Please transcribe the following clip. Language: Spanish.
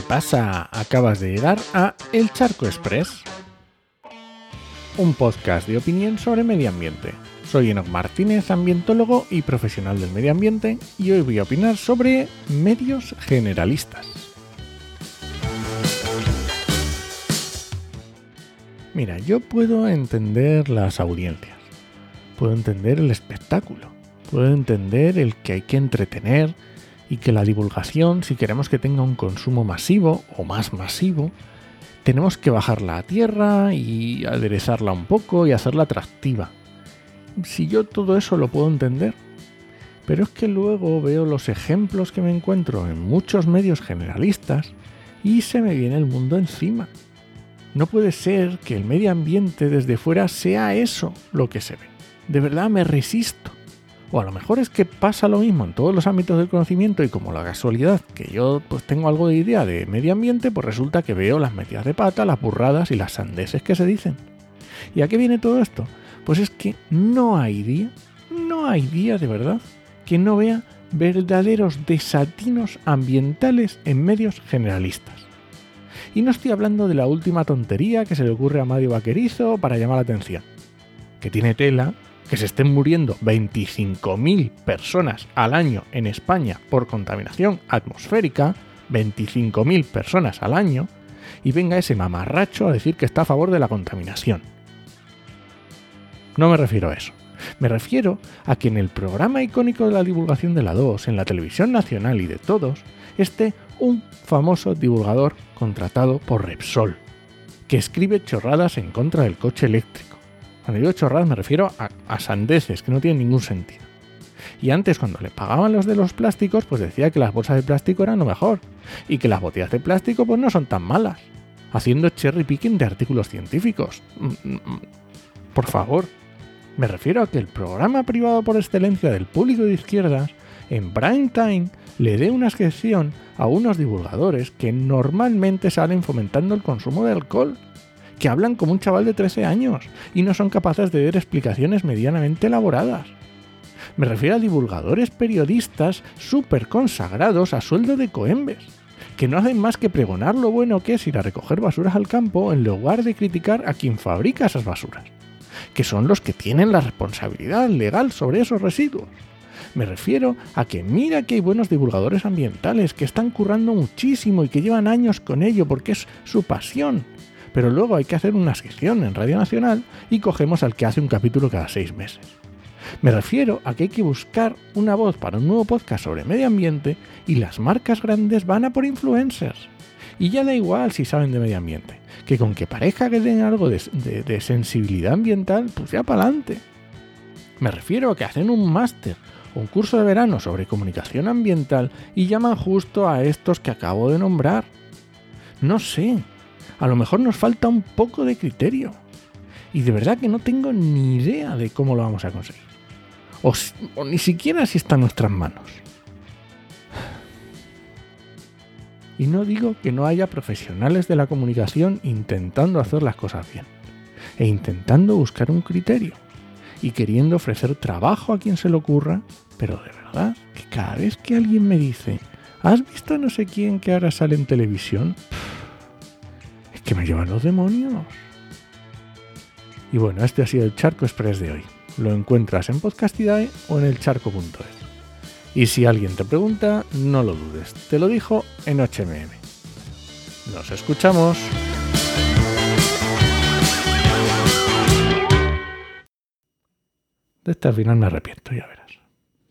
pasa? Acabas de llegar a El Charco Express, un podcast de opinión sobre medio ambiente. Soy Enoch Martínez, ambientólogo y profesional del medio ambiente, y hoy voy a opinar sobre medios generalistas. Mira, yo puedo entender las audiencias, puedo entender el espectáculo, puedo entender el que hay que entretener, y que la divulgación, si queremos que tenga un consumo masivo o más masivo, tenemos que bajarla a tierra y aderezarla un poco y hacerla atractiva. Si yo todo eso lo puedo entender, pero es que luego veo los ejemplos que me encuentro en muchos medios generalistas y se me viene el mundo encima. No puede ser que el medio ambiente desde fuera sea eso lo que se ve. De verdad me resisto. O a lo mejor es que pasa lo mismo en todos los ámbitos del conocimiento y como la casualidad que yo pues tengo algo de idea de medio ambiente, pues resulta que veo las metidas de pata, las burradas y las sandeces que se dicen. ¿Y a qué viene todo esto? Pues es que no hay día, no hay día de verdad que no vea verdaderos desatinos ambientales en medios generalistas. Y no estoy hablando de la última tontería que se le ocurre a Mario Vaquerizo para llamar la atención, que tiene tela que se estén muriendo 25.000 personas al año en España por contaminación atmosférica, 25.000 personas al año, y venga ese mamarracho a decir que está a favor de la contaminación. No me refiero a eso. Me refiero a que en el programa icónico de la divulgación de la 2, en la televisión nacional y de todos, esté un famoso divulgador contratado por Repsol, que escribe chorradas en contra del coche eléctrico cuando digo chorradas me refiero a, sandeces que no tienen ningún sentido. Y antes, cuando le pagaban los de los plásticos, pues decía que las bolsas de plástico eran lo mejor. Y que las botellas de plástico pues no son tan malas. Haciendo cherry picking de artículos científicos. Mm, mm, mm. Por favor. Me refiero a que el programa privado por excelencia del público de izquierdas, en prime time, le dé una sección a unos divulgadores que normalmente salen fomentando el consumo de alcohol que hablan como un chaval de 13 años y no son capaces de dar explicaciones medianamente elaboradas. Me refiero a divulgadores periodistas súper consagrados a sueldo de coembes, que no hacen más que pregonar lo bueno que es ir a recoger basuras al campo en lugar de criticar a quien fabrica esas basuras, que son los que tienen la responsabilidad legal sobre esos residuos. Me refiero a que mira que hay buenos divulgadores ambientales que están currando muchísimo y que llevan años con ello porque es su pasión pero luego hay que hacer una sección en Radio Nacional y cogemos al que hace un capítulo cada seis meses. Me refiero a que hay que buscar una voz para un nuevo podcast sobre medio ambiente y las marcas grandes van a por influencers. Y ya da igual si saben de medio ambiente, que con que parezca que tengan algo de, de sensibilidad ambiental, pues ya para adelante. Me refiero a que hacen un máster un curso de verano sobre comunicación ambiental y llaman justo a estos que acabo de nombrar. No sé, a lo mejor nos falta un poco de criterio. Y de verdad que no tengo ni idea de cómo lo vamos a conseguir. O, ni siquiera si está en nuestras manos. Y no digo que no haya profesionales de la comunicación intentando hacer las cosas bien. E intentando buscar un criterio. Y queriendo ofrecer trabajo a quien se le ocurra. Pero de verdad que cada vez que alguien me dice, ¿has visto a no sé quién que ahora sale en televisión? Que me llevan los demonios. Y bueno, este ha sido el Charco Express de hoy. Lo encuentras en Podcastidae o en elcharco.es. Y si alguien te pregunta, no lo dudes. Te lo dijo en HMM. Nos escuchamos. De este final me arrepiento, ya verás.